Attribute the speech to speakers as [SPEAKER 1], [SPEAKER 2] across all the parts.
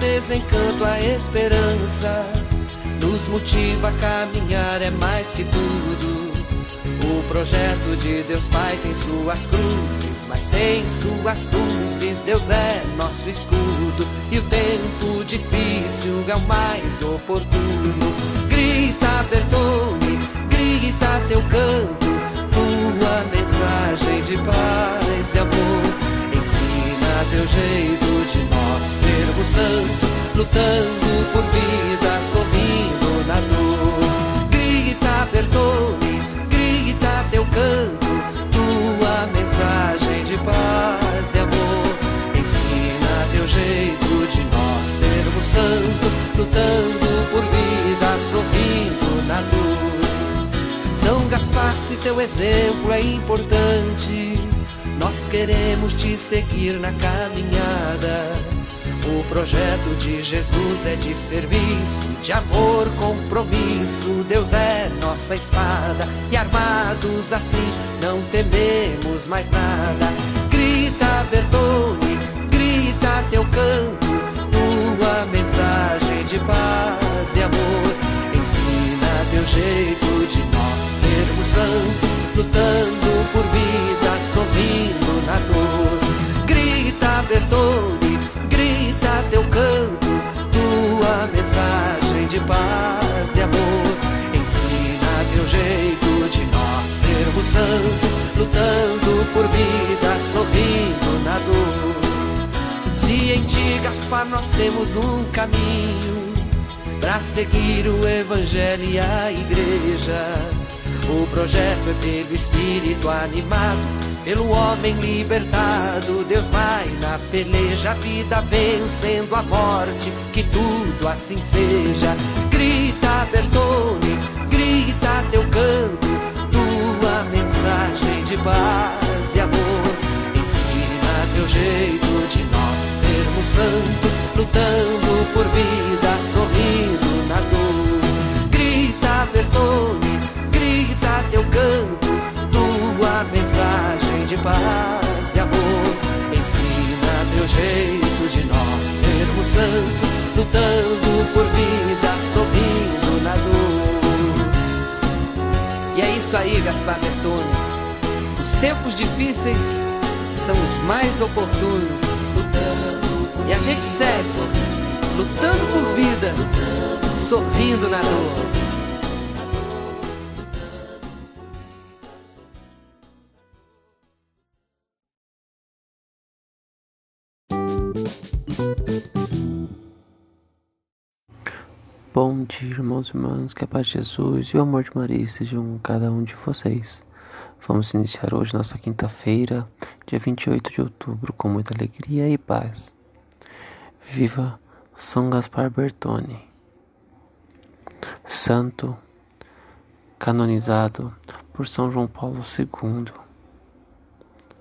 [SPEAKER 1] desencanto a esperança nos motiva a caminhar, é mais que tudo. O projeto de Deus Pai tem suas cruzes, mas tem suas luzes. Deus é nosso escudo e o tempo difícil é o mais oportuno. Grita, Bertone, grita teu canto, tua mensagem de paz e amor. Ensina teu jeito de lutando por vida, sorrindo na dor. Grita, Bertone, grita teu canto, tua mensagem de paz e amor. Ensina teu jeito de nós sermos santos, lutando por vida, sorrindo na dor. São Gaspar, se teu exemplo é importante nós queremos te seguir na caminhada. O projeto de Jesus é de serviço, de amor, compromisso. Deus é nossa espada e armados assim não tememos mais nada. Grita, Bertone, grita teu canto, tua mensagem de paz e amor. Ensina teu jeito de nós sermos santos, lutando jeito de nós sermos santos, lutando por vida, sorrindo na dor. Se em ti, Gaspar, nós temos um caminho para seguir o Evangelho e a Igreja. O projeto é pelo Espírito animado, pelo homem libertado. Deus vai na peleja, a vida vencendo a morte, que tudo assim seja. Grita, Bertone, grita teu canto, tua mensagem de paz e amor. Ensina teu jeito de nós sermos santos, lutando por vida, sorrindo E é isso aí, Gaspar Bertone. Os tempos difíceis são os mais oportunos. E a gente segue, lutando por vida, sorrindo na dor.
[SPEAKER 2] Bom dia, irmãos e irmãs, que a paz de Jesus e o amor de Maria estejam com cada um de vocês. Vamos iniciar hoje nossa quinta-feira, dia 28 de outubro, com muita alegria e paz. Viva São Gaspar Bertone, santo canonizado por São João Paulo II.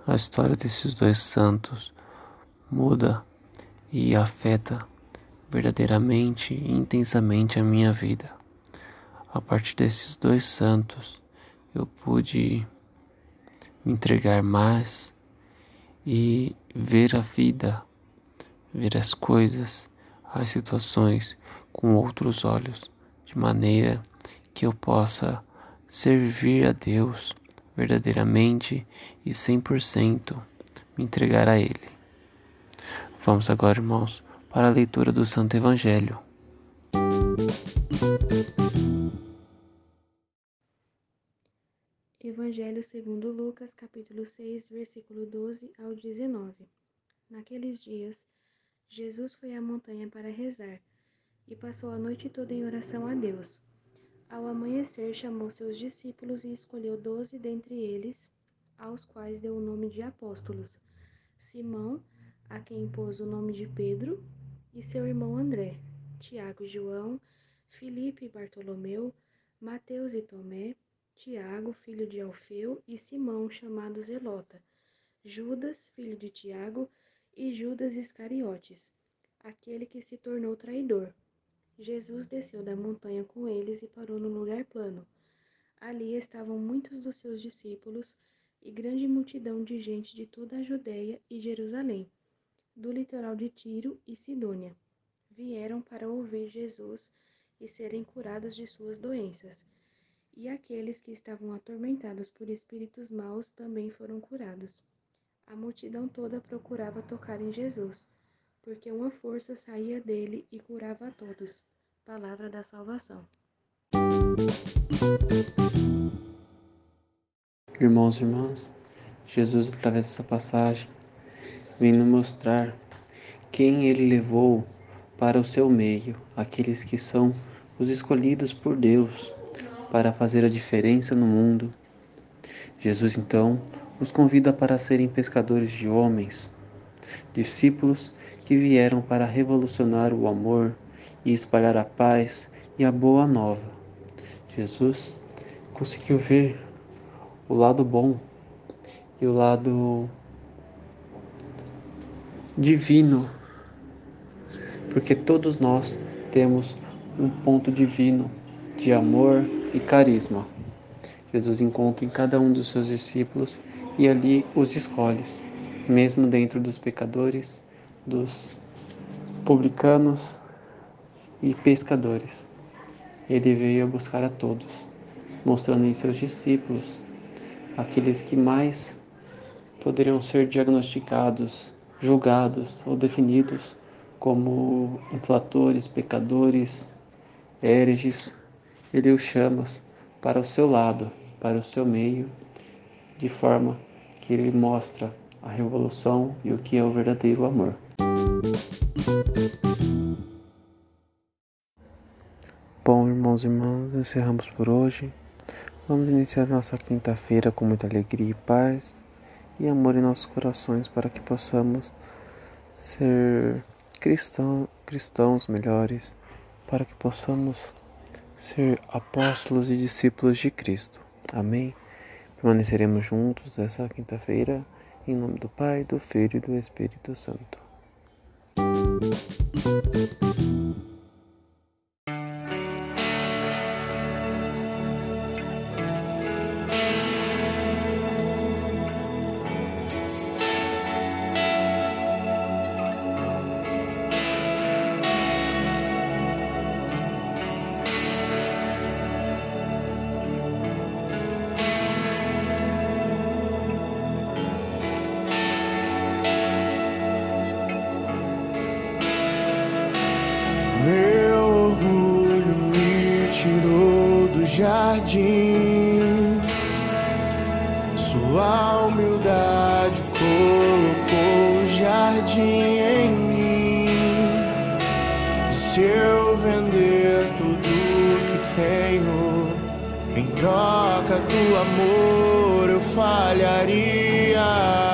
[SPEAKER 2] A história desses dois santos muda e afeta verdadeiramente e intensamente a minha vida. A partir desses dois santos, eu pude me entregar mais e ver a vida, ver as coisas, as situações com outros olhos, de maneira que eu possa servir a Deus verdadeiramente e 100% me entregar a Ele. Vamos agora, irmãos, para a leitura do Santo Evangelho.
[SPEAKER 3] Evangelho segundo Lucas, capítulo 6, versículo 12 ao 19. Naqueles dias, Jesus foi à montanha para rezar e passou a noite toda em oração a Deus. Ao amanhecer, chamou seus discípulos e escolheu doze dentre eles, aos quais deu o nome de apóstolos: Simão, a quem pôs o nome de Pedro, e seu irmão André, Tiago e João, Filipe e Bartolomeu, Mateus e Tomé, Tiago, filho de Alfeu, e Simão, chamado Zelota, Judas, filho de Tiago, e Judas Iscariotes, aquele que se tornou traidor. Jesus desceu da montanha com eles e parou no lugar plano. Ali estavam muitos dos seus discípulos e grande multidão de gente de toda a Judéia e Jerusalém, do litoral de Tiro e Sidônia. vieram para ouvir Jesus e serem curados de suas doenças. E aqueles que estavam atormentados por espíritos maus também foram curados. A multidão toda procurava tocar em Jesus, porque uma força saía dele e curava a todos. Palavra da salvação.
[SPEAKER 2] Irmãos e irmãs, Jesus, através dessa passagem, nos mostrar quem ele levou para o seu meio, aqueles que são os escolhidos por Deus para fazer a diferença no mundo. Jesus então os convida para serem pescadores de homens, discípulos que vieram para revolucionar o amor e espalhar a paz e a boa nova. Jesus conseguiu ver o lado bom e o lado divino, porque todos nós temos um ponto divino de amor e carisma. Jesus encontra em cada um dos seus discípulos e ali os escolhe, mesmo dentro dos pecadores, dos publicanos e pescadores. Ele veio buscar a todos, mostrando em seus discípulos aqueles que mais poderiam ser diagnosticados, julgados ou definidos como inflatores, pecadores, hereges. Ele os chama para o seu lado, para o seu meio, de forma que ele mostra a revolução e o que é o verdadeiro amor. Bom, irmãos e irmãs, encerramos por hoje. Vamos iniciar nossa quinta-feira com muita alegria e paz e amor em nossos corações para que possamos ser cristão, cristãos melhores, para que possamos ser apóstolos e discípulos de Cristo. Amém? Permaneceremos juntos essa quinta-feira, em nome do Pai, do Filho e do Espírito Santo.
[SPEAKER 4] Meu orgulho me tirou do jardim. Sua humildade colocou o jardim em mim. Se eu vender tudo que tenho em troca do amor, eu falharia.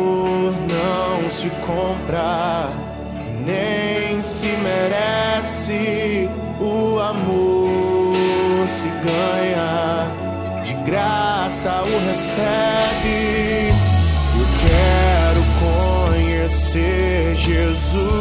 [SPEAKER 4] Amor não se compra, nem se merece. O amor se ganha, de graça o recebe. Eu quero conhecer Jesus.